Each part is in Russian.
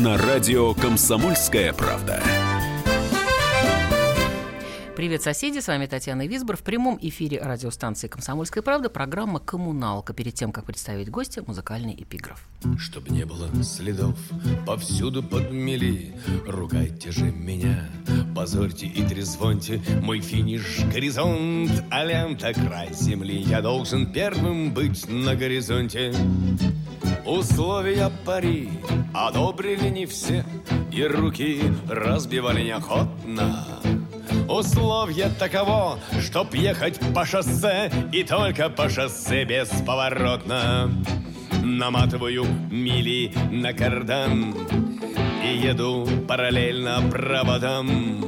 На радио «Комсомольская правда». Привет, соседи! С вами Татьяна Висбор. В прямом эфире радиостанции «Комсомольская правда» программа «Коммуналка». Перед тем, как представить гостя, музыкальный эпиграф. Чтоб не было следов, повсюду подмели Ругайте же меня, позорьте и трезвоньте Мой финиш — горизонт, а лента — край земли Я должен первым быть на горизонте Условия пари. Одобрили не все И руки разбивали неохотно. Условие таково, чтоб ехать по шоссе И только по шоссе бесповоротно. Наматываю мили на кардан И еду параллельно проводам.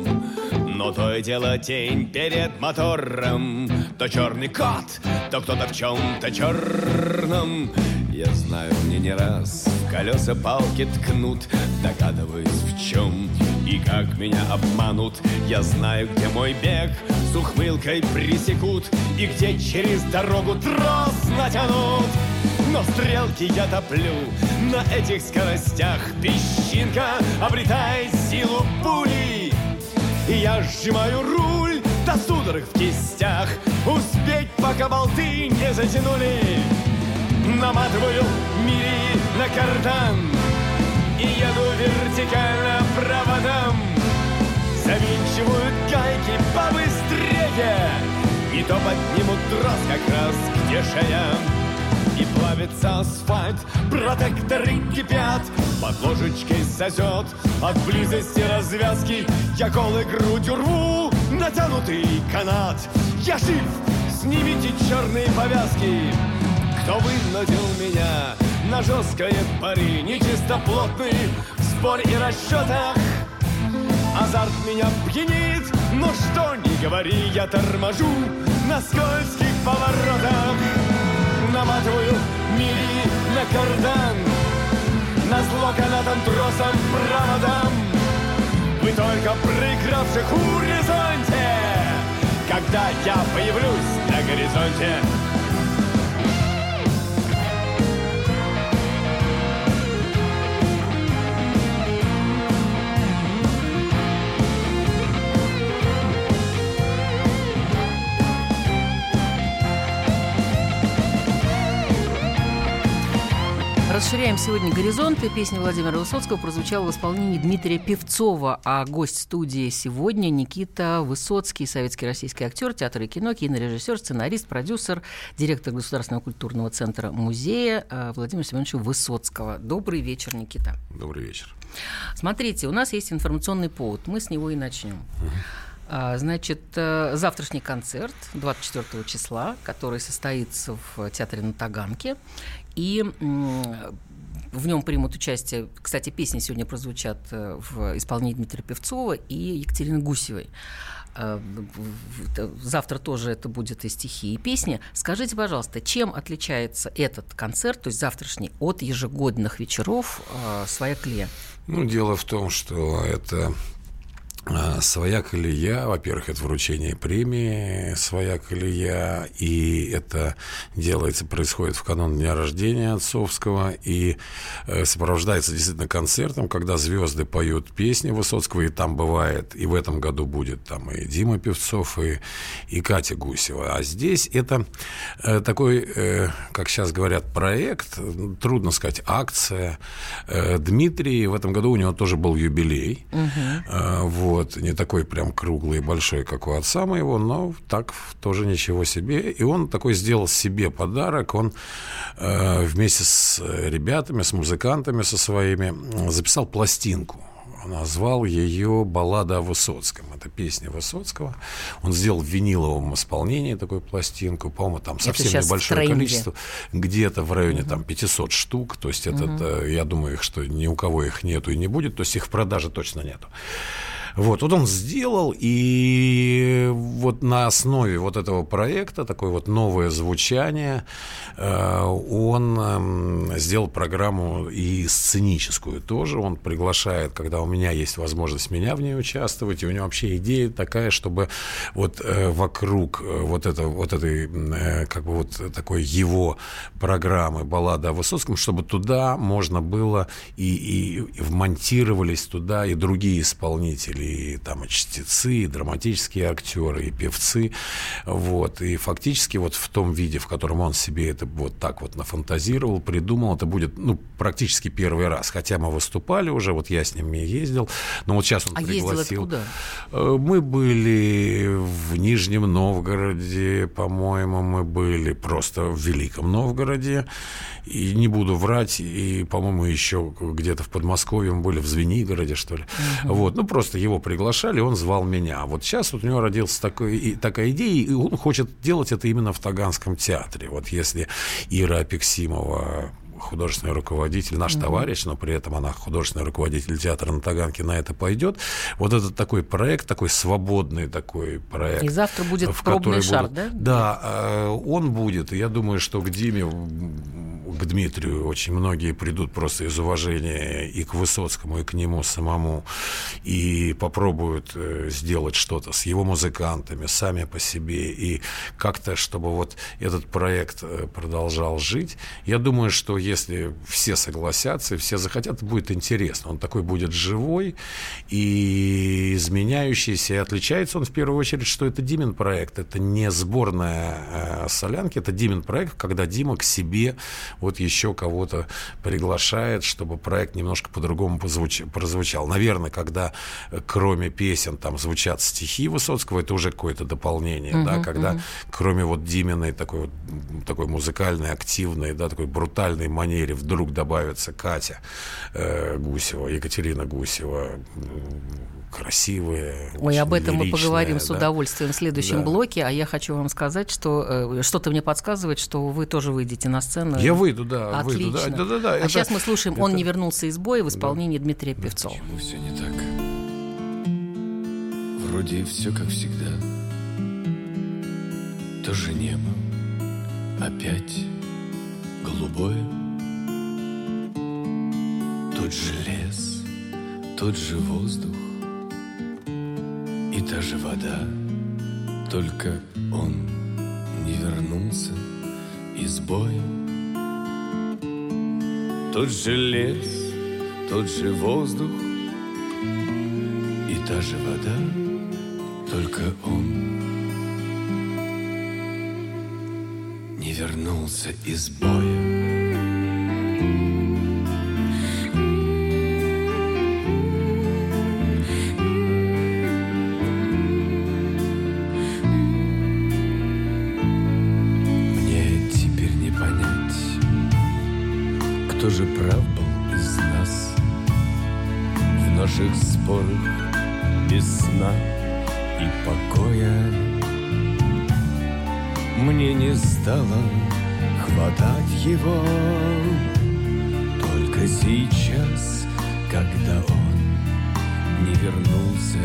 Но то и дело тень перед мотором. То черный кот, то кто-то в чем-то черном Я знаю, мне не раз колеса палки ткнут. Догадываюсь, в чем и как меня обманут. Я знаю, где мой бег с ухмылкой пресекут. И где через дорогу трос натянут. Но стрелки я топлю на этих скоростях Песчинка обретает силу пули. И я сжимаю руль до судорог в кистях. Успеть, пока болты не затянули Наматываю мили на кардан. И еду вертикально проводом Завинчивают гайки побыстрее. И то поднимут трос как раз где шея и плавится асфальт Протекторы кипят, под ложечкой сосет От близости развязки. Я голой грудью рву Натянутый канат, я жив, снимите черные повязки Кто вынудил меня на жесткое пари? Нечистоплотный в споре и расчетах. Азарт меня пьянит, но что ни говори, я торможу на скользких поворотах. Наматываю мили на кардан. На зло канатом, тросом, проводам. Вы только проигравших в горизонте Когда я появлюсь на горизонте Расширяем сегодня горизонты. Песня Владимира Высоцкого прозвучала в исполнении Дмитрия Певцова, а гость студии сегодня Никита Высоцкий, советский российский актер, театр и кино, кинорежиссер, сценарист, продюсер, директор Государственного культурного центра музея э, Владимира Семеновича Высоцкого. Добрый вечер, Никита. Добрый вечер. Смотрите, у нас есть информационный повод. Мы с него и начнем. А, Значит, э, завтрашний концерт 24 числа, который состоится в театре на Таганке. И в нем примут участие, кстати, песни сегодня прозвучат э, в исполнении Дмитрия Певцова и Екатерины Гусевой. Э, Завтра тоже это будет и стихи, и песни. Скажите, пожалуйста, чем отличается этот концерт, то есть завтрашний, от ежегодных вечеров э, «Своя клея»? Ну, дело в том, что это своя колея, во-первых, это вручение премии «Своя колея», и это делается, происходит в канун дня рождения отцовского, и э, сопровождается действительно концертом, когда звезды поют песни Высоцкого, и там бывает, и в этом году будет там и Дима Певцов, и, и Катя Гусева. А здесь это э, такой, э, как сейчас говорят, проект, трудно сказать, акция. Дмитрий, в этом году у него тоже был юбилей, Э, вот, не такой прям круглый и большой, как у отца моего, но так тоже ничего себе. И он такой сделал себе подарок, он э, вместе с ребятами, с музыкантами со своими записал пластинку назвал ее «Баллада о Высоцком». Это песня Высоцкого. Он сделал в виниловом исполнении такую пластинку. По-моему, там совсем небольшое количество. Где-то в районе угу. там 500 штук. То есть, угу. это, я думаю, что ни у кого их нету и не будет. То есть, их в продаже точно нету. Вот, вот он сделал, и вот на основе вот этого проекта, такое вот новое звучание, э, он эм, сделал программу и сценическую тоже. Он приглашает, когда у меня есть возможность меня в ней участвовать, и у него вообще идея такая, чтобы вот э, вокруг э, вот, это, вот этой, как бы вот такой его программы «Баллада о Высоцком», чтобы туда можно было и, и, и вмонтировались туда и другие исполнители, и там и чтецы, и драматические актеры, и певцы. Вот. И фактически вот в том виде, в котором он себе это вот так вот нафантазировал, придумал, это будет ну, практически первый раз. Хотя мы выступали уже, вот я с ним ездил, но вот сейчас он а пригласил. куда? Э, мы были в Нижнем Новгороде, по-моему, мы были просто в Великом Новгороде. И не буду врать, и, по-моему, еще где-то в Подмосковье мы были, в Звенигороде, что ли. Uh-huh. Вот, ну, просто его приглашали, он звал меня. Вот сейчас вот у него родился такой, такая идея, и он хочет делать это именно в Таганском театре. Вот если Ира Апексимова художественный руководитель, наш mm-hmm. товарищ, но при этом она художественный руководитель театра на Таганке, на это пойдет. Вот этот такой проект, такой свободный такой проект. И завтра будет в пробный шар, будут, да? Да, э, он будет. И я думаю, что к Диме к Дмитрию очень многие придут просто из уважения и к Высоцкому, и к нему самому, и попробуют э, сделать что-то с его музыкантами, сами по себе, и как-то, чтобы вот этот проект э, продолжал жить. Я думаю, что если все согласятся и все захотят, будет интересно. Он такой будет живой и изменяющийся, и отличается он в первую очередь, что это Димин проект, это не сборная э, солянки, это Димин проект, когда Дима к себе вот еще кого-то приглашает, чтобы проект немножко по-другому позвуч... прозвучал. Наверное, когда э, кроме песен там звучат стихи Высоцкого, это уже какое-то дополнение, uh-huh, да, когда uh-huh. кроме вот Диминой такой вот такой музыкальной, активной, да, такой брутальной манере вдруг добавится Катя э, Гусева, Екатерина Гусева, красивые. Ой, об этом мы поговорим да. с удовольствием в следующем да. блоке. А я хочу вам сказать, что э, что-то мне подсказывает, что вы тоже выйдете на сцену. Я выйду, да. Отлично. Выйду, да, да, да, да, а это, сейчас мы слушаем это... «Он не вернулся из боя» в исполнении да. Дмитрия Певцова. Почему все не так? Вроде все как всегда. То же небо, опять голубое. Тот же лес, тот же воздух и та же вода, только он не вернулся из боя. Тот же лес, тот же воздух и та же вода, только он не вернулся из боя. Его. Только сейчас, когда он не вернулся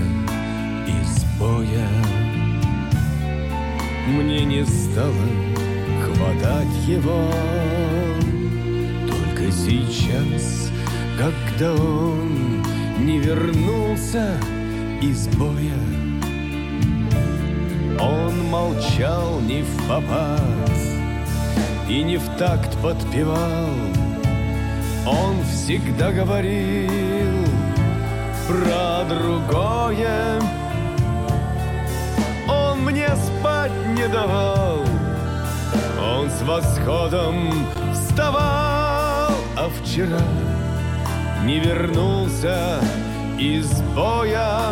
из боя Мне не стало хватать его. Только сейчас, когда он не вернулся из боя Он молчал не в попад и не в такт подпевал. Он всегда говорил про другое. Он мне спать не давал. Он с восходом вставал, а вчера не вернулся из боя.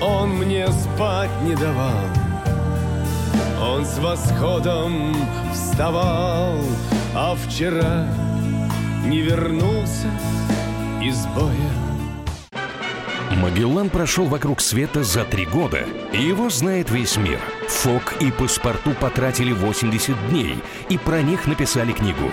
Он мне спать не давал. Он с восходом вставал, а вчера не вернулся из боя. Магеллан прошел вокруг света за три года, и его знает весь мир. Фок и паспорту потратили 80 дней, и про них написали книгу.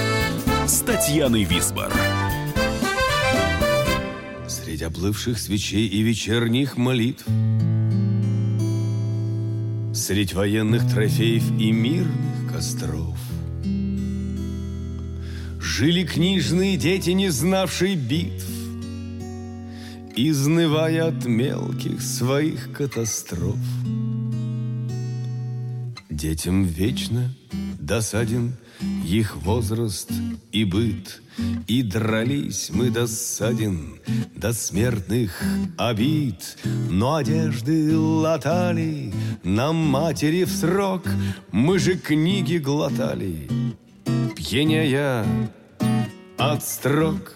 с Татьяной Висбор. Среди оплывших свечей и вечерних молитв. Средь военных трофеев и мирных костров. Жили книжные дети, не знавшие битв. Изнывая от мелких своих катастроф. Детям вечно досаден их возраст и быт, И дрались мы досаден до смертных обид, Но одежды латали нам матери в срок, Мы же книги глотали, пьянея от строк.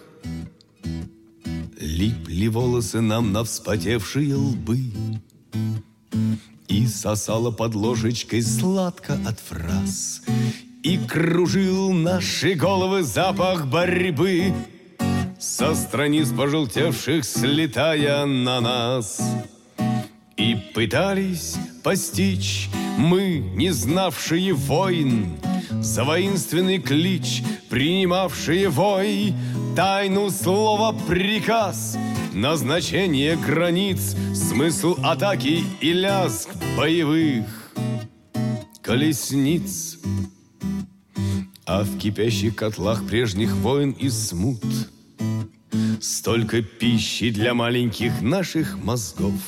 Липли волосы нам на вспотевшие лбы, И сосала под ложечкой сладко от фраз, И кружил наши головы запах борьбы, Со страниц пожелтевших слетая на нас. И пытались постичь мы, не знавшие войн, За воинственный клич, принимавшие вой, Тайну слова приказ, назначение границ, Смысл атаки и лязг боевых колесниц. А в кипящих котлах прежних войн и смут. Столько пищи для маленьких наших мозгов –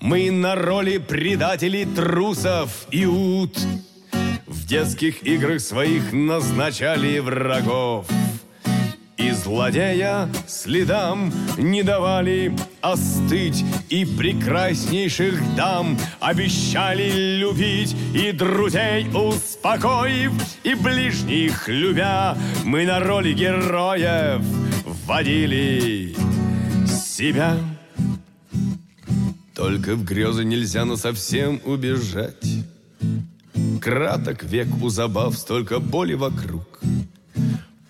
мы на роли предателей, трусов и ут. В детских играх своих назначали врагов И злодея следам не давали остыть И прекраснейших дам обещали любить И друзей успокоив, и ближних любя Мы на роли героев вводили себя только в грезы нельзя, но совсем убежать. Краток век у забав, столько боли вокруг.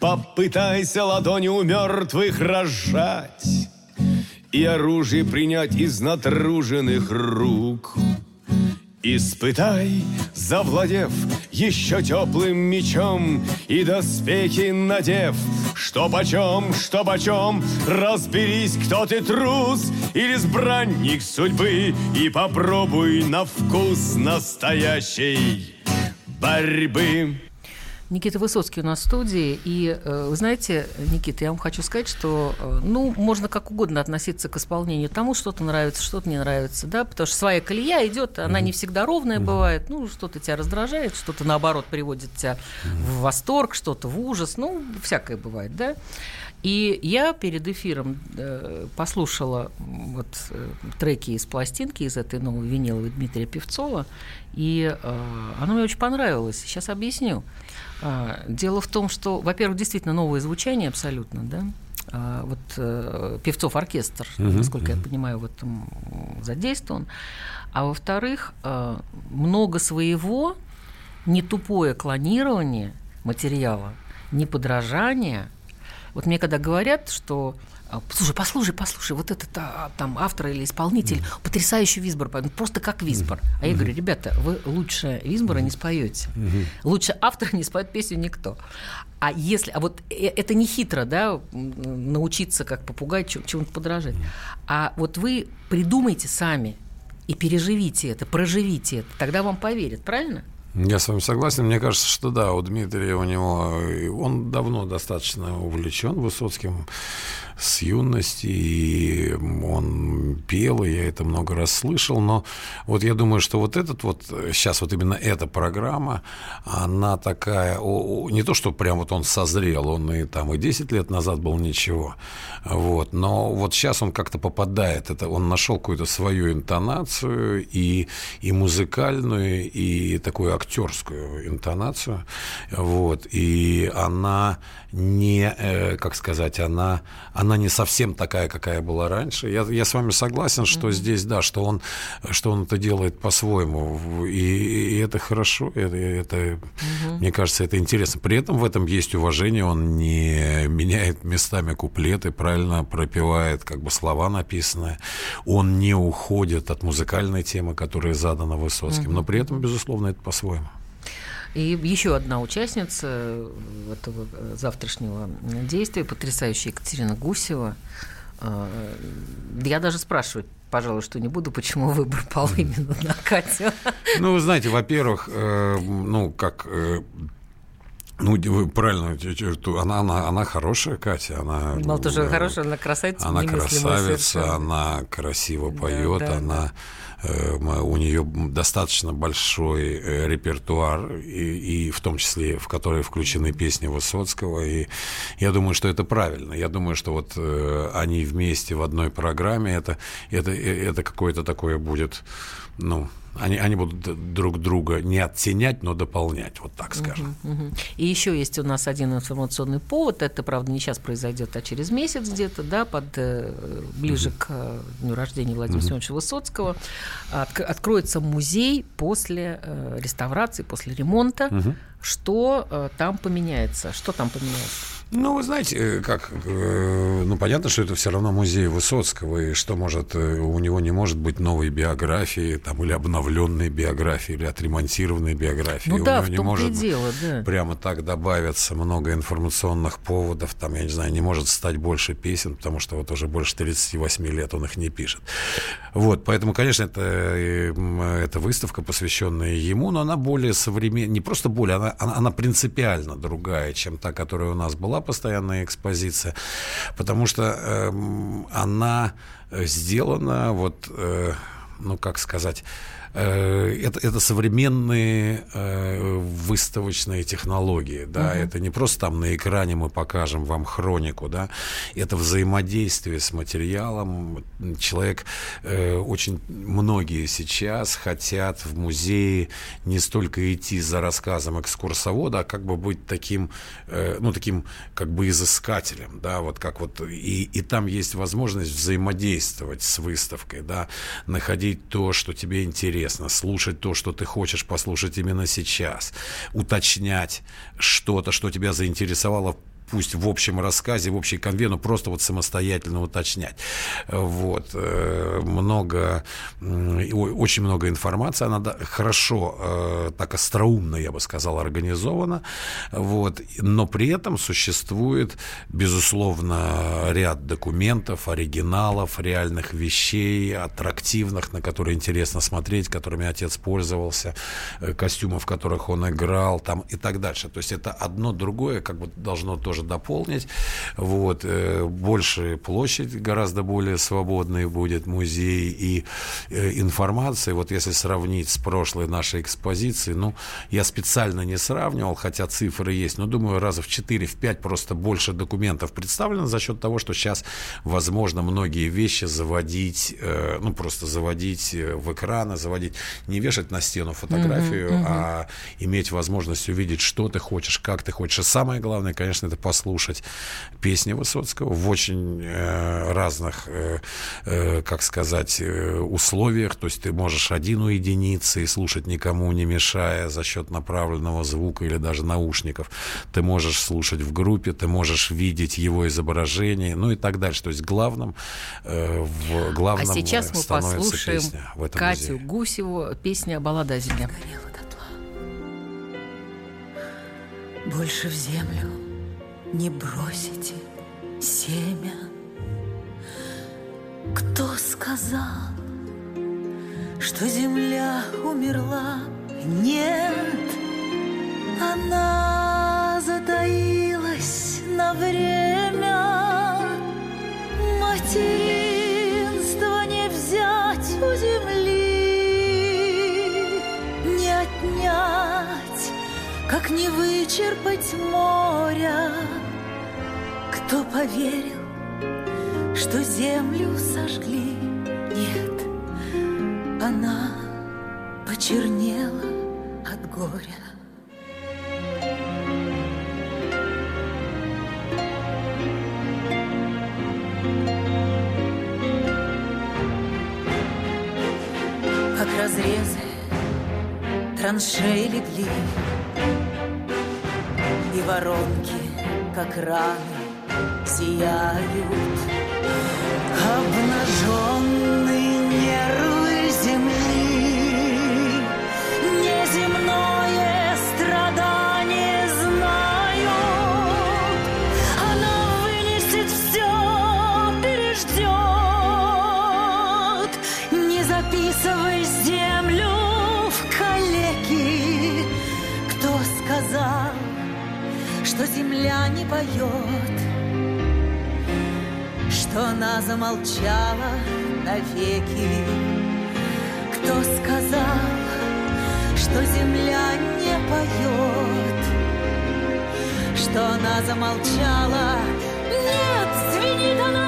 Попытайся ладони у мертвых разжать И оружие принять из натруженных рук. Испытай, завладев еще теплым мечом И доспехи надев, что почем, что почем Разберись, кто ты трус или избранник судьбы И попробуй на вкус настоящей борьбы Никита Высоцкий у нас в студии. И э, вы знаете, Никита, я вам хочу сказать, что э, ну, можно как угодно относиться к исполнению тому, что-то нравится, что-то не нравится, да, потому что своя колея идет, она не всегда ровная бывает, ну, что-то тебя раздражает, что-то наоборот приводит тебя в восторг, что-то в ужас, ну, всякое бывает, да. И я перед эфиром э, послушала вот э, треки из пластинки, из этой новой виниловой Дмитрия Певцова, и э, оно мне очень понравилось. Сейчас объясню. Э, дело в том, что, во-первых, действительно новое звучание абсолютно, да, а, вот э, Певцов оркестр, uh-huh, насколько uh-huh. я понимаю, в этом задействован. А во-вторых, э, много своего, не тупое клонирование материала, не подражание – вот мне когда говорят, что а, Слушай, послушай, послушай, вот этот а, там автор или исполнитель, mm. потрясающий визбор, просто как визбор. А я говорю, ребята, вы лучше визбора не споете, mm-hmm. лучше автора не споет песню никто. А если, а вот э, это не хитро, да, научиться как попугай чему-то подражать. А вот вы придумайте сами и переживите это, проживите это, тогда вам поверят, правильно? Я с вами согласен. Мне кажется, что да, у Дмитрия, у него, он давно достаточно увлечен Высоцким. С юности, и он пел, и я это много раз слышал, но вот я думаю, что вот этот вот, сейчас вот именно эта программа, она такая, не то, что прям вот он созрел, он и там и 10 лет назад был ничего, вот, но вот сейчас он как-то попадает, это он нашел какую-то свою интонацию и, и музыкальную, и такую актерскую интонацию, вот, и она не, э, как сказать, она, она не совсем такая, какая была раньше. Я, я с вами согласен, что mm-hmm. здесь, да, что он, что он это делает по-своему, и, и это хорошо, это, это mm-hmm. мне кажется, это интересно. При этом в этом есть уважение, он не меняет местами куплеты, правильно пропевает как бы слова написанные, он не уходит от музыкальной темы, которая задана Высоцким, mm-hmm. но при этом, безусловно, это по-своему. И еще одна участница этого завтрашнего действия, потрясающая Екатерина Гусева. А, я даже спрашивать пожалуй, что не буду, почему выбор пал именно на Катю. Ну, вы знаете, во-первых, э, ну, как э, ну, вы правильно, она, она, она хорошая, Катя. Она, Мало тоже э, хорошая, она красавица. Она красавица, она красиво поет, да, да, она да. Э, у нее достаточно большой э, репертуар, и, и в том числе, в который включены песни Высоцкого, и я думаю, что это правильно. Я думаю, что вот э, они вместе в одной программе, это, это, это какое-то такое будет, ну, они, они будут друг друга не оттенять, но дополнять, вот так скажем. Угу, угу. И еще есть у нас один информационный повод. Это, правда, не сейчас произойдет, а через месяц где-то, да, под, э, ближе угу. к э, дню рождения Владимира угу. Семеновича Высоцкого. От, откроется музей после э, реставрации, после ремонта. Угу. Что э, там поменяется? Что там поменяется? Ну, вы знаете, э, как, э, ну, понятно, что это все равно музей Высоцкого, и что может, у него не может быть новой биографии, там, или обновленной биографии, или отремонтированной биографии. Ну у да, него в не может дело, да. прямо так добавиться много информационных поводов, там, я не знаю, не может стать больше песен, потому что вот уже больше 38 лет он их не пишет. Вот, поэтому, конечно, это, это выставка, посвященная ему, но она более современная, не просто более, она, она, она принципиально другая, чем та, которая у нас была постоянная экспозиция, потому что э, она сделана вот, э, ну как сказать, это, это современные э, выставочные технологии, да, угу. это не просто там на экране мы покажем вам хронику, да, это взаимодействие с материалом. Человек, э, очень многие сейчас хотят в музее не столько идти за рассказом экскурсовода, а как бы быть таким, ну, таким как бы изыскателем, да, вот как вот, и, и там есть возможность взаимодействовать с выставкой, да, находить то, что тебе интересно, интересно, слушать то, что ты хочешь послушать именно сейчас, уточнять что-то, что тебя заинтересовало пусть в общем рассказе, в общей конве, но просто вот самостоятельно уточнять. Вот. Э, много, очень много информации, она хорошо, э, так остроумно, я бы сказал, организована, вот. но при этом существует, безусловно, ряд документов, оригиналов, реальных вещей, аттрактивных, на которые интересно смотреть, которыми отец пользовался, э, костюмов, в которых он играл, там, и так дальше. То есть это одно другое как бы должно тоже тоже дополнить. Вот. Э, больше площадь, гораздо более свободной будет музей и э, информация. Вот если сравнить с прошлой нашей экспозицией, ну, я специально не сравнивал, хотя цифры есть, но думаю, раза в 4-5 просто больше документов представлено за счет того, что сейчас возможно многие вещи заводить, э, ну, просто заводить в экраны, заводить, не вешать на стену фотографию, uh-huh, uh-huh. а иметь возможность увидеть, что ты хочешь, как ты хочешь. И самое главное, конечно, это послушать песни Высоцкого в очень э, разных, э, э, как сказать, э, условиях. То есть ты можешь один уединиться и слушать никому не мешая за счет направленного звука или даже наушников. Ты можешь слушать в группе, ты можешь видеть его изображение, ну и так дальше. То есть главным, э, в главном а сейчас мы послушаем песня в этом Катю музее. Гусеву, песня «Баллада о земле». Больше в землю не бросите семя. Кто сказал, что земля умерла? Нет, она затаилась на время. Материнство не взять у земли, не отнять, как не вычерпать моря. Кто поверил, что землю сожгли? Нет, она почернела от горя. Как разрезы траншеи легли И воронки, как раны, сияют Обнаженные она замолчала навеки. Кто сказал, что земля не поет? Что она замолчала? Нет, звенит она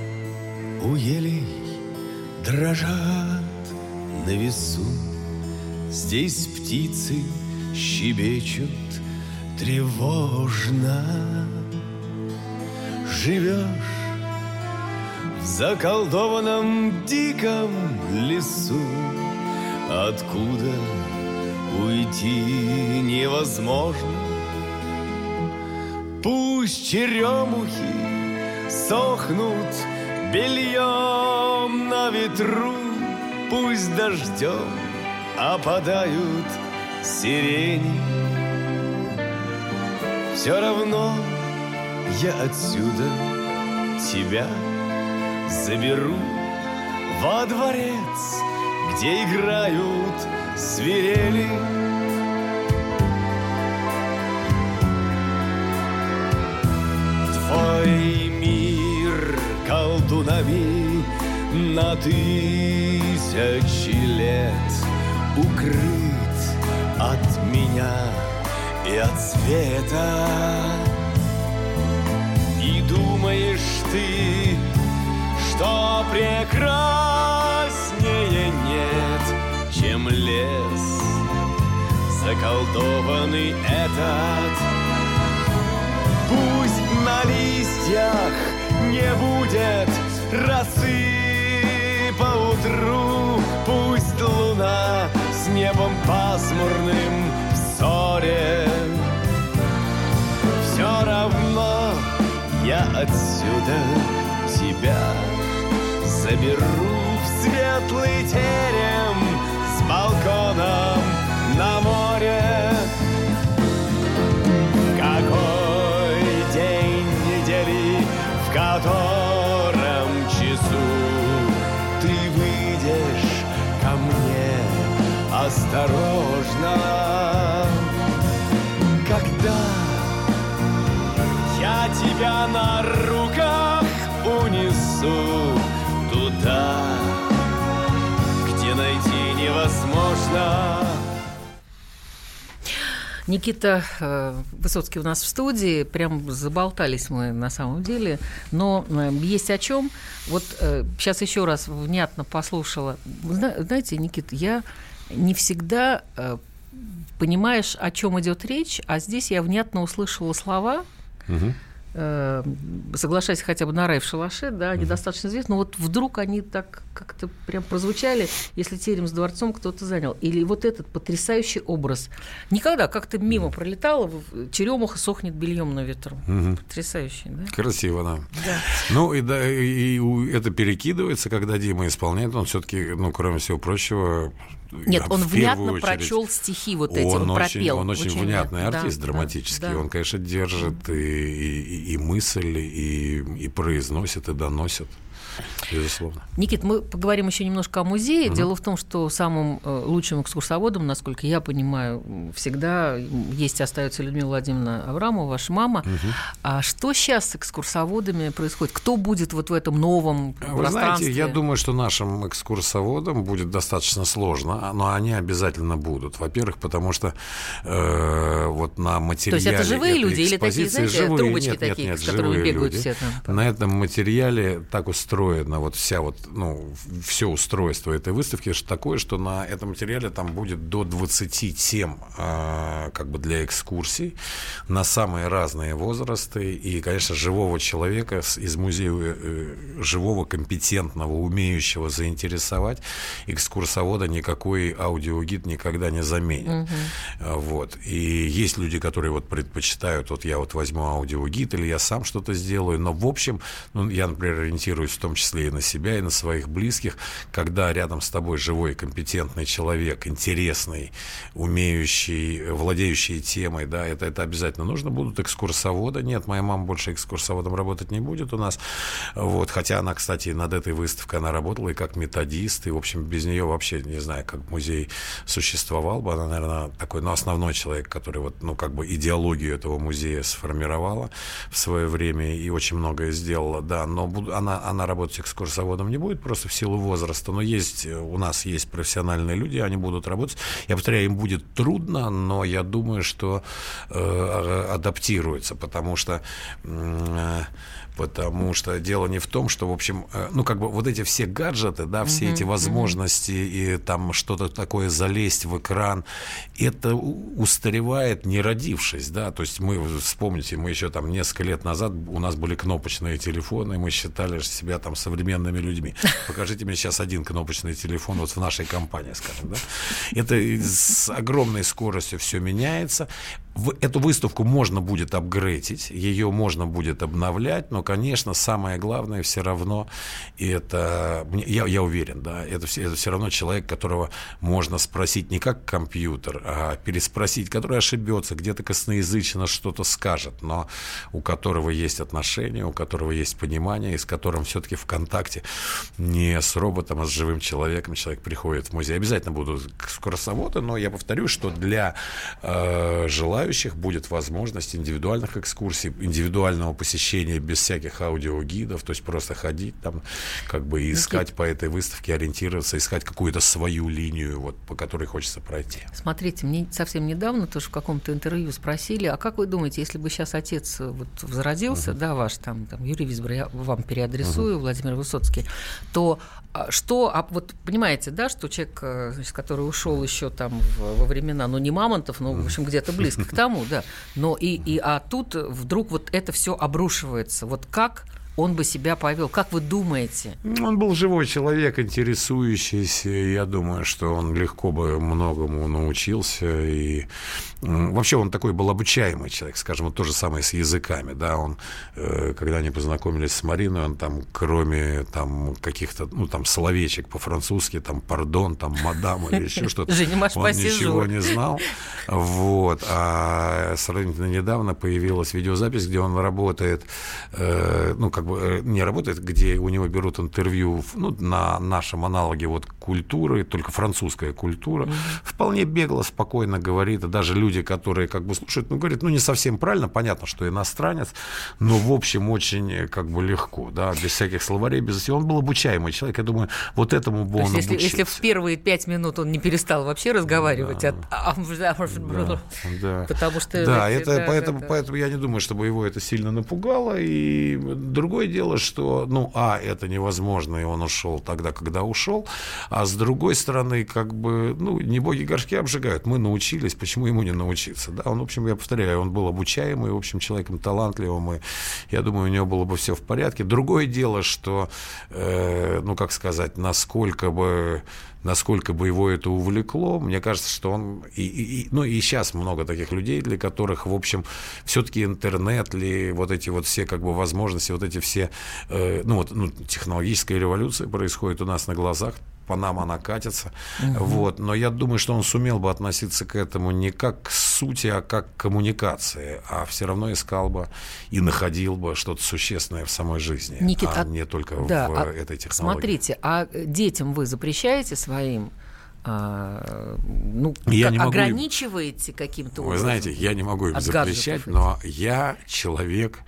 у елей дрожат на весу. Здесь птицы щебечут тревожно. Живешь в заколдованном диком лесу, откуда уйти невозможно. Пусть черемухи сохнут бельем на ветру, пусть дождем опадают сирени. Все равно я отсюда тебя заберу во дворец, где играют свирели. Колдунами на тысячи лет укрыт от меня и от света. И думаешь ты, что прекраснее нет, чем лес заколдованный этот. Пусть на листьях не будет росы по утру, пусть луна с небом пасмурным в ссоре. Все равно я отсюда тебя заберу в светлый терем с балконом на море. Осторожно, когда я тебя на руках унесу туда, где найти невозможно. Никита э, Высоцкий у нас в студии, прям заболтались мы на самом деле, но э, есть о чем. Вот э, сейчас еще раз внятно послушала. Зна- Знаете, Никита, я не всегда э, понимаешь, о чем идет речь, а здесь я внятно услышала слова, э, соглашаясь хотя бы на рай в шалаше, да, они достаточно известны, но вот вдруг они так как-то прям прозвучали, если терем с дворцом кто-то занял. Или вот этот потрясающий образ. Никогда как-то мимо пролетало, в- черемуха сохнет бельем на ветру. Потрясающий, да? Красиво, да. Ну, и, да, и это перекидывается, когда Дима исполняет, он все-таки, ну, кроме всего прочего... Нет, он внятно очередь- прочел стихи вот эти, он, он, очень, пропел. он очень, внятно. внятный Да, артист, да, драматический. да. Он, конечно, держит и, и, и мысль, и, и произносит, и доносит. Безусловно. Никит, мы поговорим еще немножко о музее. Дело в том, что самым э, лучшим экскурсоводом, насколько я понимаю, всегда есть и остается Людмила Владимировна Аврамова, ваша мама. А что сейчас с экскурсоводами происходит? Кто будет вот в этом новом Вы пространстве? знаете, я думаю, что нашим экскурсоводам будет достаточно сложно, но они обязательно будут. Во-первых, потому что э, вот на материале... это живые люди или такие, знаете, живые, трубочки нет, нет, такие, нет, с которыми бегают люди. все там? На этом материале так устроена вот вся вот, ну, все устройство этой выставки что такое, что на этом материале там будет до 20 тем э, как бы для экскурсий на самые разные возрасты и, конечно, живого человека из музея э, живого, компетентного, умеющего заинтересовать экскурсовода никакой аудиогид никогда не заменит. А, Вот. И есть люди, которые вот предпочитают, вот я вот возьму аудиогид или я сам что-то сделаю, но в общем, ну, я, например, ориентируюсь в том числе и на себя, и на своих близких, когда рядом с тобой живой, компетентный человек, интересный, умеющий, владеющий темой, да, это, это обязательно нужно. Будут экскурсоводы. Нет, моя мама больше экскурсоводом работать не будет у нас. Вот. Хотя она, кстати, над этой выставкой она работала и как методист, и, в общем, без нее вообще, не знаю, как музей существовал бы. Она, наверное, такой, ну, основной человек, который вот, ну, как бы идеологию этого музея сформировала в свое время и очень многое сделала, да. Но буду- она, она работать экскурсоводом не будет просто в силу возраста, но есть, э, у нас есть профессиональные люди, они будут работать. Я повторяю, им будет трудно, но я думаю, что э, а- адаптируются, потому что э, потому что дело не в том, что, в общем, э, ну, как бы вот эти все гаджеты, да, все эти возможности и там что-то такое залезть в экран, это устаревает, не родившись, да, то есть мы, вспомните, мы еще там несколько лет назад, у нас были кнопочные телефоны, мы считали себя там современными людьми. Покажите мне сейчас один кнопочный телефон вот в нашей компании, скажем, да. Это с огромной скоростью все меняется. Эту выставку можно будет апгрейдить, ее можно будет обновлять, но, конечно, самое главное все равно, и это, я, я уверен, да, это, все- это все равно человек, которого можно спросить не как компьютер, а переспросить, который ошибется, где-то косноязычно что-то скажет, но у которого есть отношения, у которого есть понимание, и с которым все-таки в контакте не с роботом, а с живым человеком человек приходит в музей. Обязательно будут экскурсоводы, но я повторю, что для э, желающих будет возможность индивидуальных экскурсий, индивидуального посещения без всяких аудиогидов, то есть просто ходить там, как бы и искать по этой выставке, ориентироваться, искать какую-то свою линию, вот, по которой хочется пройти. Смотрите, мне совсем недавно тоже в каком-то интервью спросили, а как вы думаете, если бы сейчас отец вот возродился, да, ваш там, там Юрий Висбор, я вам переадресую, Владимир Высоцкий, то что, а вот понимаете, да, что человек, э, значит, который ушел еще там в- во времена, ну не Мамонтов, но в общем где-то близко к тому, да, но и, и а тут вдруг вот это все обрушивается, вот как он бы себя повел, как вы думаете? Он был живой человек, интересующийся. Я думаю, что он легко бы многому научился. И вообще он такой был обучаемый человек, скажем, вот то же самое с языками. Да, он, э, когда они познакомились с Мариной, он там, кроме там каких-то, ну, там, словечек по-французски, там, пардон, там, мадам или еще что-то, он ничего не знал. Вот. А сравнительно недавно появилась видеозапись, где он работает, э, ну, как бы э, не работает, где у него берут интервью ну, на нашем аналоге вот культуры, только французская культура. Вполне бегло, спокойно говорит. И даже люди, которые как бы слушают, ну, говорят, ну, не совсем правильно, понятно, что иностранец, но, в общем, очень э, как бы легко, да, без всяких словарей, без всего. Он был обучаемый человек, я думаю, вот этому бы То он если, если в первые пять минут он не перестал вообще разговаривать, а- а- Да. потому что... Да, это, поэтому, да. поэтому я не думаю, чтобы его это сильно напугало. И другое дело, что, ну, а, это невозможно, и он ушел тогда, когда ушел. А с другой стороны, как бы, ну, не боги горшки обжигают. Мы научились, почему ему не научиться? Да, он, в общем, я повторяю, он был обучаемый, в общем, человеком талантливым, и я думаю, у него было бы все в порядке. Другое дело, что, э, ну, как сказать, насколько бы насколько бы его это увлекло, мне кажется, что он... И, и, ну, и сейчас много таких людей, для которых, в общем, все-таки интернет ли, вот эти вот все как бы возможности, вот эти все... Э, ну, вот ну, технологическая революция происходит у нас на глазах, по нам она катится. Угу. Вот. Но я думаю, что он сумел бы относиться к этому не как к сути, а как к коммуникации, а все равно искал бы и находил бы что-то существенное в самой жизни, Никита, а, а не только да, в а, этой технологии. Смотрите, а детям вы запрещаете своим а, ну, я как, не могу ограничиваете каким-то образом? Вы знаете, я не могу им запрещать, но я человек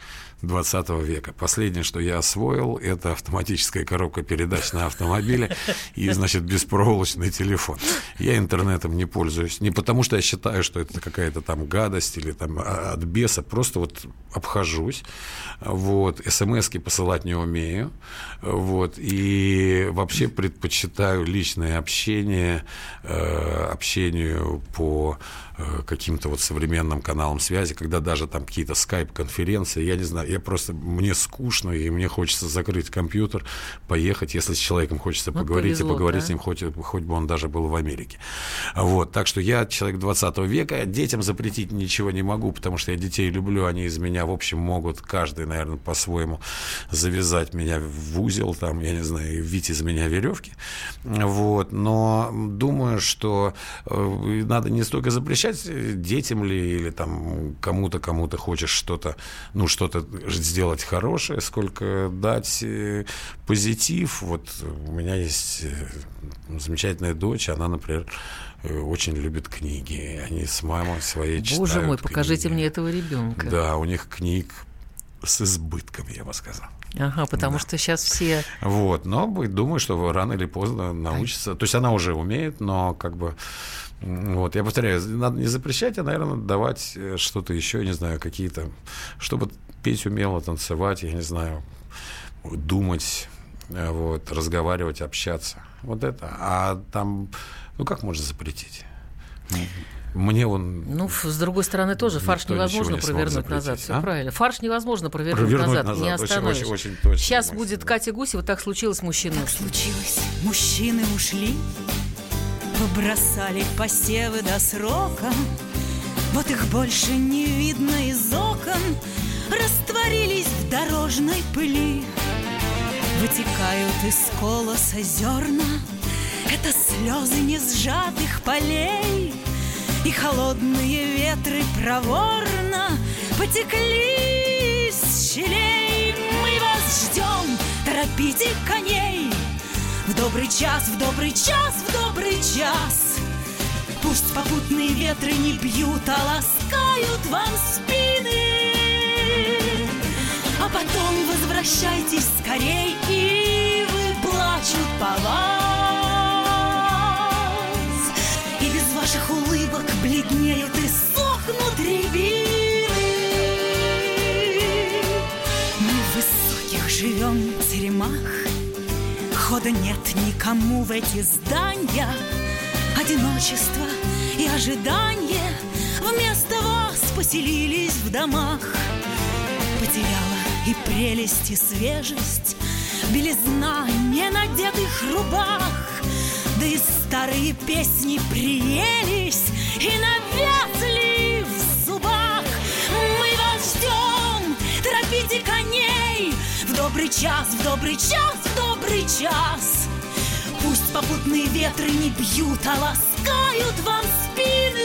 20 века. Последнее, что я освоил, это автоматическая коробка передач на автомобиле и, значит, беспроволочный телефон. Я интернетом не пользуюсь. Не потому, что я считаю, что это какая-то там гадость или там а, от беса. Просто вот обхожусь. Вот. СМСки посылать не умею. Вот. И вообще предпочитаю личное общение, э, общению по каким-то вот современным каналам связи, когда даже там какие-то скайп-конференции, я не знаю, я просто, мне скучно, и мне хочется закрыть компьютер, поехать, если с человеком хочется вот поговорить, повезло, и поговорить да? с ним, хоть, хоть бы он даже был в Америке. Вот, так что я человек 20 века, детям запретить ничего не могу, потому что я детей люблю, они из меня, в общем, могут каждый, наверное, по-своему завязать меня в узел, там, я не знаю, вить из меня веревки, вот, но думаю, что э, надо не столько запрещать, обещать детям ли или там кому-то, кому-то хочешь что-то, ну, что-то сделать хорошее, сколько дать э, позитив. Вот у меня есть э, замечательная дочь, она, например, э, очень любит книги. Они с мамой своей Боже читают Боже мой, книги. покажите мне этого ребенка. Да, у них книг с избытком, я бы сказал. Ага, потому да. что сейчас все... Вот, но думаю, что рано или поздно научится. То есть она уже умеет, но как бы вот, я повторяю, надо не запрещать, а, наверное, давать э, что-то еще, я не знаю, какие-то, чтобы петь умело, танцевать, я не знаю, думать, э, вот, разговаривать, общаться. Вот это. А там, ну как можно запретить? Мне он... Ну, с другой стороны, тоже фарш невозможно не провернуть назад. Все а? правильно. Фарш невозможно провернуть, провернуть назад, назад. Не остановишь. Очень, очень, очень точно, Сейчас будет Катя Гусева, так случилось мужчина. Так случилось. Мужчины ушли, Побросали посевы до срока Вот их больше не видно из окон Растворились в дорожной пыли Вытекают из колоса зерна Это слезы не сжатых полей И холодные ветры проворно Потекли из щелей. Мы вас ждем, торопите коней. В добрый час, в добрый час, в добрый час. Пусть попутные ветры не бьют, а ласкают вам спины. А потом возвращайтесь скорей И вы плачут по вас бледнеют и сохнут рябины Мы в высоких живем теремах Хода нет никому в эти здания. Одиночество и ожидание. Вместо вас поселились в домах. Потеряла и прелесть, и свежесть. Белизна ненадетых рубах. Да и старые песни приелись И навязли в зубах Мы вас ждем, торопите коней В добрый час, в добрый час, в добрый час. Пусть попутные ветры не бьют, а ласкают вам спины.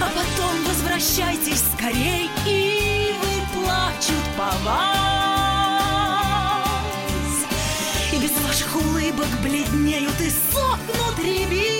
А потом возвращайтесь скорей И вы плачут по вас И без ваших улыбок бледнеют и сохнут рябины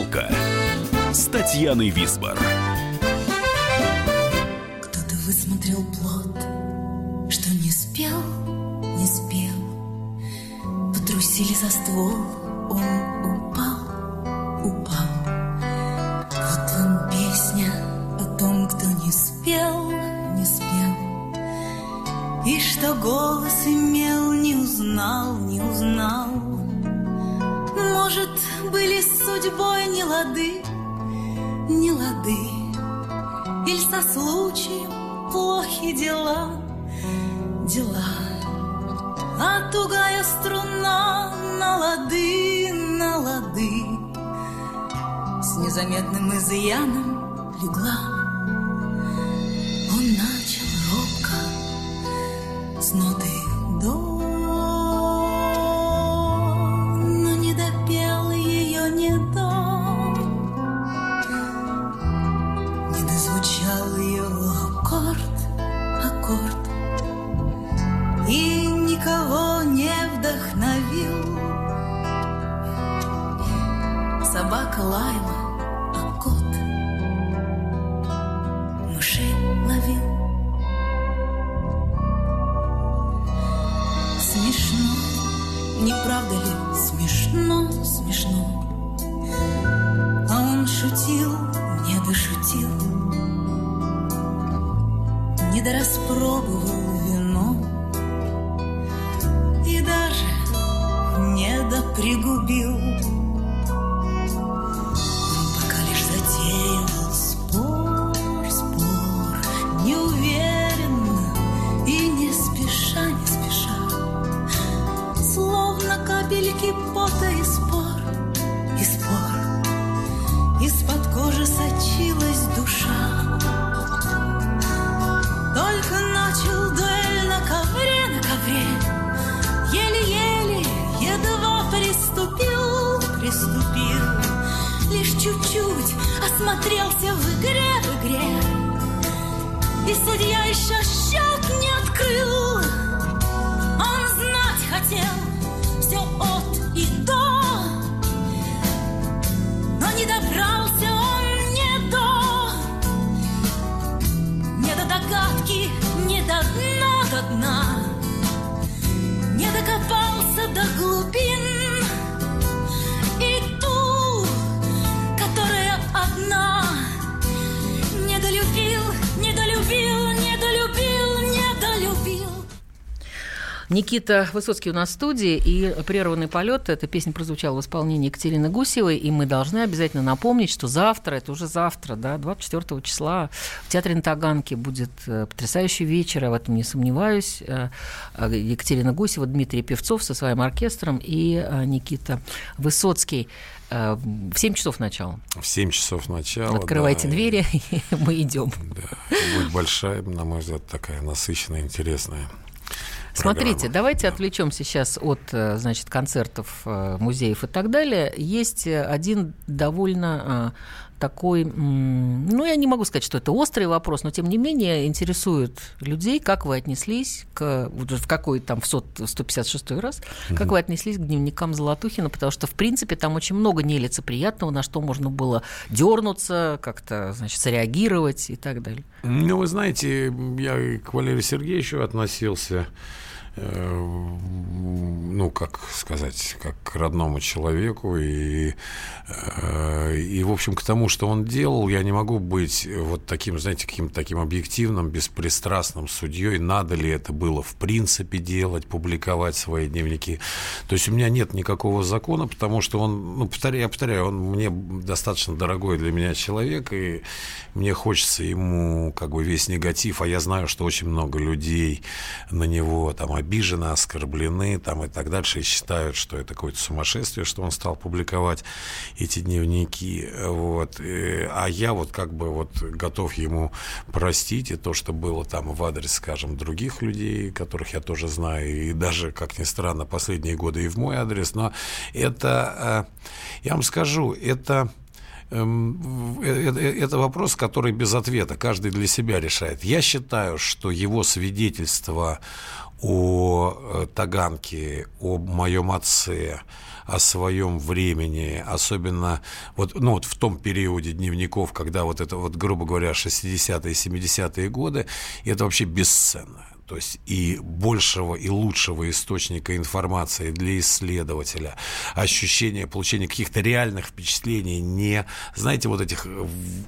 «Коммуналка» с Татьяной Висбор. Кто-то высмотрел плод, что не спел, не спел. Потрусили за ствол, судьбой не лады, не лады, Или со случаем плохи дела, дела. А тугая струна на лады, на лады С незаметным изъяном легла. Собака Никита Высоцкий у нас в студии, и «Прерванный полет» – эта песня прозвучала в исполнении Екатерины Гусевой, и мы должны обязательно напомнить, что завтра, это уже завтра, да, 24 числа в Театре на Таганке будет э, потрясающий вечер, я в этом не сомневаюсь. Э, э, Екатерина Гусева, Дмитрий Певцов со своим оркестром и Никита Высоцкий. В 7 часов начала. В 7 часов начала. Открывайте да, двери, и мы идем. Да, будет большая, на мой взгляд, такая насыщенная, интересная. Смотрите, программа. давайте отвлечемся сейчас от, э, значит, концертов, э, музеев и так далее. Есть э, один довольно э, такой, ну, я не могу сказать, что это острый вопрос, но тем не менее интересует людей, как вы отнеслись к, в какой там, в сот- в 156 раз, как вы отнеслись к дневникам Золотухина, потому что, в принципе, там очень много нелицеприятного, на что можно было дернуться, как-то, значит, среагировать и так далее. Ну, вы знаете, я к Валерию Сергеевичу относился, ну, как сказать, как к родному человеку. И, э, и, в общем, к тому, что он делал, я не могу быть вот таким, знаете, каким-то таким объективным, беспристрастным судьей. Надо ли это было в принципе делать, публиковать свои дневники. То есть у меня нет никакого закона, потому что он, ну, повторяю, я повторяю, он мне достаточно дорогой для меня человек, и мне хочется ему как бы весь негатив, а я знаю, что очень много людей на него там обижены, оскорблены там и так дальше, и считают, что это какое-то сумасшествие, что он стал публиковать эти дневники, вот, Э, а я вот как бы вот готов ему простить и то, что было там в адрес, скажем, других людей, которых я тоже знаю, и даже, как ни странно, последние годы и в мой адрес, но это, э, я вам скажу, это эм, э, э, это вопрос, который без ответа, каждый для себя решает. Я считаю, что его свидетельство о Таганке, о моем отце, о своем времени, особенно вот, ну, вот в том периоде дневников, когда вот это, вот, грубо говоря, 60-е, 70-е годы, это вообще бесценно. То есть и большего, и лучшего источника информации для исследователя, ощущение получения каких-то реальных впечатлений, не, знаете, вот этих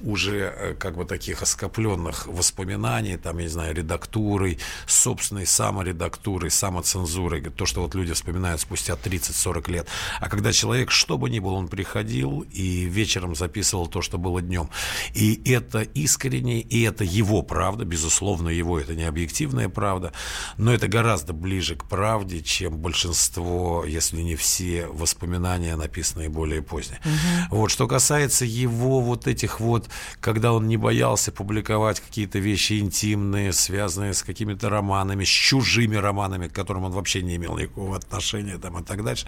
уже э, как бы таких оскопленных воспоминаний, там, я не знаю, редактурой, собственной саморедактурой, самоцензурой, то, что вот люди вспоминают спустя 30-40 лет. А когда человек, что бы ни был, он приходил и вечером записывал то, что было днем. И это искренне, и это его правда, безусловно, его, это не объективная правда, правда, но это гораздо ближе к правде, чем большинство, если не все воспоминания, написанные более поздние. Угу. Вот, что касается его вот этих вот, когда он не боялся публиковать какие-то вещи интимные, связанные с какими-то романами, с чужими романами, к которым он вообще не имел никакого отношения там, и так дальше.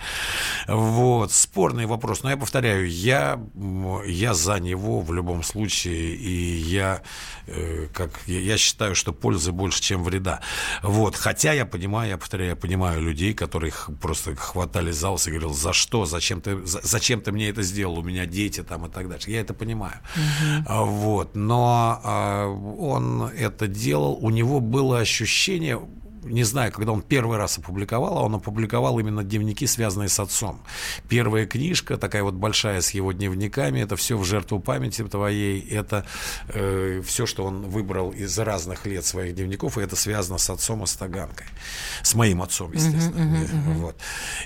Вот, спорный вопрос. Но я повторяю, я, я за него в любом случае, и я, э, как, я считаю, что пользы больше, чем вреда. Вот. Хотя я понимаю, я повторяю, я понимаю людей, которых просто хватали за и говорил, за что, зачем ты, зачем ты мне это сделал, у меня дети там и так дальше. Я это понимаю. Угу. Вот. Но а, он это делал, у него было ощущение, не знаю, когда он первый раз опубликовал, а он опубликовал именно дневники, связанные с отцом. Первая книжка, такая вот большая с его дневниками, это все в жертву памяти твоей, это э, все, что он выбрал из разных лет своих дневников, и это связано с отцом и с Таганкой. С моим отцом, естественно. Uh-huh, uh-huh, uh-huh. Вот.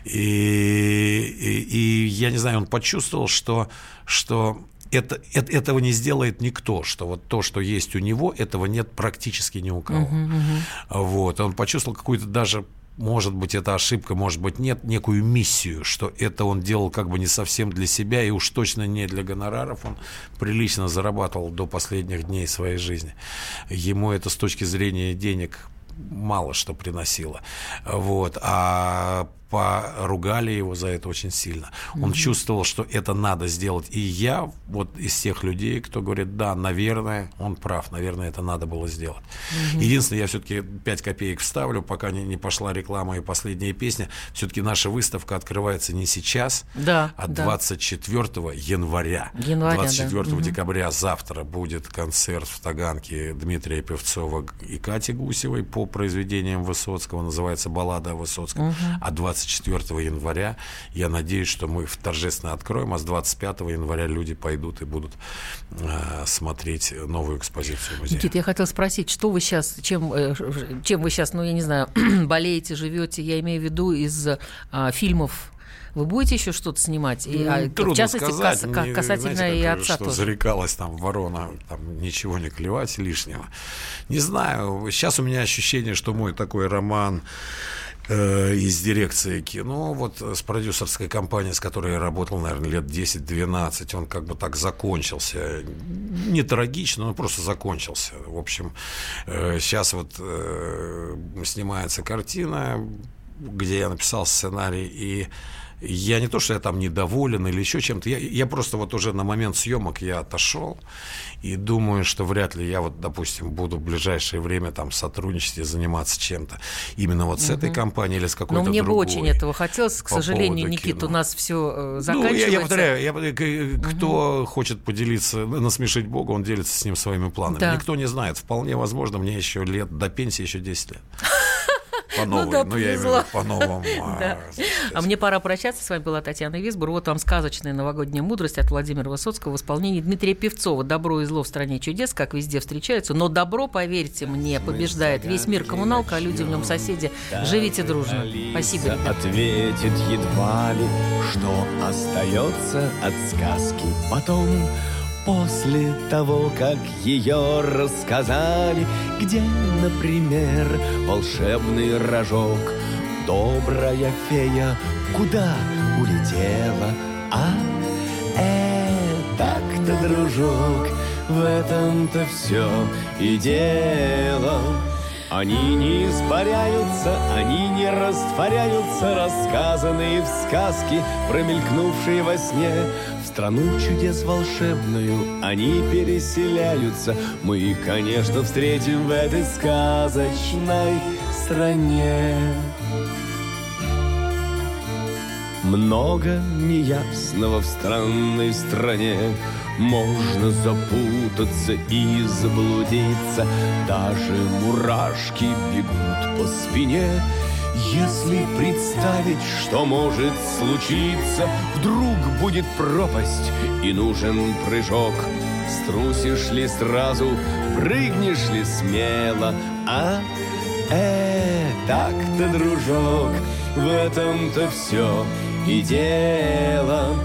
И, и, и я не знаю, он почувствовал, что, что это, это, этого не сделает никто, что вот то, что есть у него, этого нет практически ни у кого. Uh-huh, uh-huh. Вот, он почувствовал какую-то даже может быть, это ошибка, может быть, нет, некую миссию, что это он делал как бы не совсем для себя и уж точно не для гонораров. Он прилично зарабатывал до последних дней своей жизни. Ему это с точки зрения денег мало что приносило. Вот. А поругали его за это очень сильно. Он mm-hmm. чувствовал, что это надо сделать. И я вот из тех людей, кто говорит, да, наверное, он прав, наверное, это надо было сделать. Mm-hmm. Единственное, я все-таки 5 копеек вставлю, пока не, не пошла реклама и последняя песня. Все-таки наша выставка открывается не сейчас, да, а да. 24 января. января 24 да. декабря завтра будет концерт в Таганке Дмитрия Певцова и Кати Гусевой по произведениям Высоцкого. Называется «Баллада о Высоцком». Mm-hmm. А 20 24 января. Я надеюсь, что мы торжественно откроем, а с 25 января люди пойдут и будут э, смотреть новую экспозицию музея. Никита, я хотела спросить, что вы сейчас, чем, э, чем вы сейчас, ну, я не знаю, болеете, живете, я имею в виду из э, фильмов вы будете еще что-то снимать? И, а, Трудно в частности, сказать. Кас, касательно знаете, и отца что тоже. зарекалась там ворона, там ничего не клевать лишнего. Не знаю, сейчас у меня ощущение, что мой такой роман Э, из дирекции кино, вот с продюсерской компанией, с которой я работал, наверное, лет 10-12, он как бы так закончился. Не трагично, но просто закончился. В общем, сейчас э, вот э, снимается картина, где я написал сценарий, и я не то, что я там недоволен или еще чем-то, я, я просто вот уже на момент съемок я отошел и думаю, что вряд ли я вот, допустим, буду в ближайшее время там сотрудничать и заниматься чем-то именно вот с угу. этой компанией или с какой-то Но мне другой. бы очень этого хотелось, к сожалению, Никита, у нас все э, заканчивается. Ну, я, я повторяю, я, кто угу. хочет поделиться, насмешить Бога, он делится с ним своими планами. Да. Никто не знает, вполне возможно, мне еще лет, до пенсии еще 10 лет. По новой, ну, да, ну я имею в виду по новому. А, а мне пора прощаться. С вами была Татьяна Висбор. Вот вам сказочная новогодняя мудрость от Владимира Высоцкого в исполнении Дмитрия Певцова. Добро и зло в стране чудес, как везде встречаются. Но добро, поверьте мне, побеждает. Весь мир коммуналка, а люди в нем соседи. Живите дружно. Спасибо, Ответит едва ли, что остается от сказки потом. После того, как ее рассказали, где, например, волшебный рожок, добрая фея куда улетела, а э, так-то, дружок, в этом-то все и дело. Они не испаряются, они не растворяются, рассказанные в сказке, промелькнувшие во сне, страну чудес волшебную они переселяются. Мы, конечно, встретим в этой сказочной стране. Много неясного в странной стране Можно запутаться и заблудиться Даже мурашки бегут по спине если представить, что может случиться, Вдруг будет пропасть и нужен прыжок. Струсишь ли сразу, прыгнешь ли смело, а? Э, так-то, дружок, в этом-то все и дело.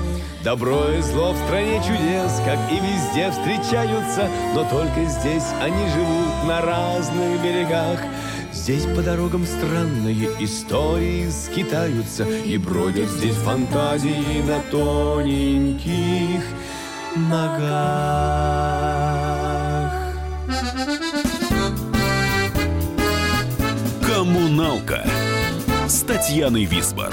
Добро и зло в стране чудес, как и везде встречаются, но только здесь они живут на разных берегах. Здесь по дорогам странные истории скитаются И бродят здесь фантазии на тоненьких ногах Коммуналка с Татьяной Висбор.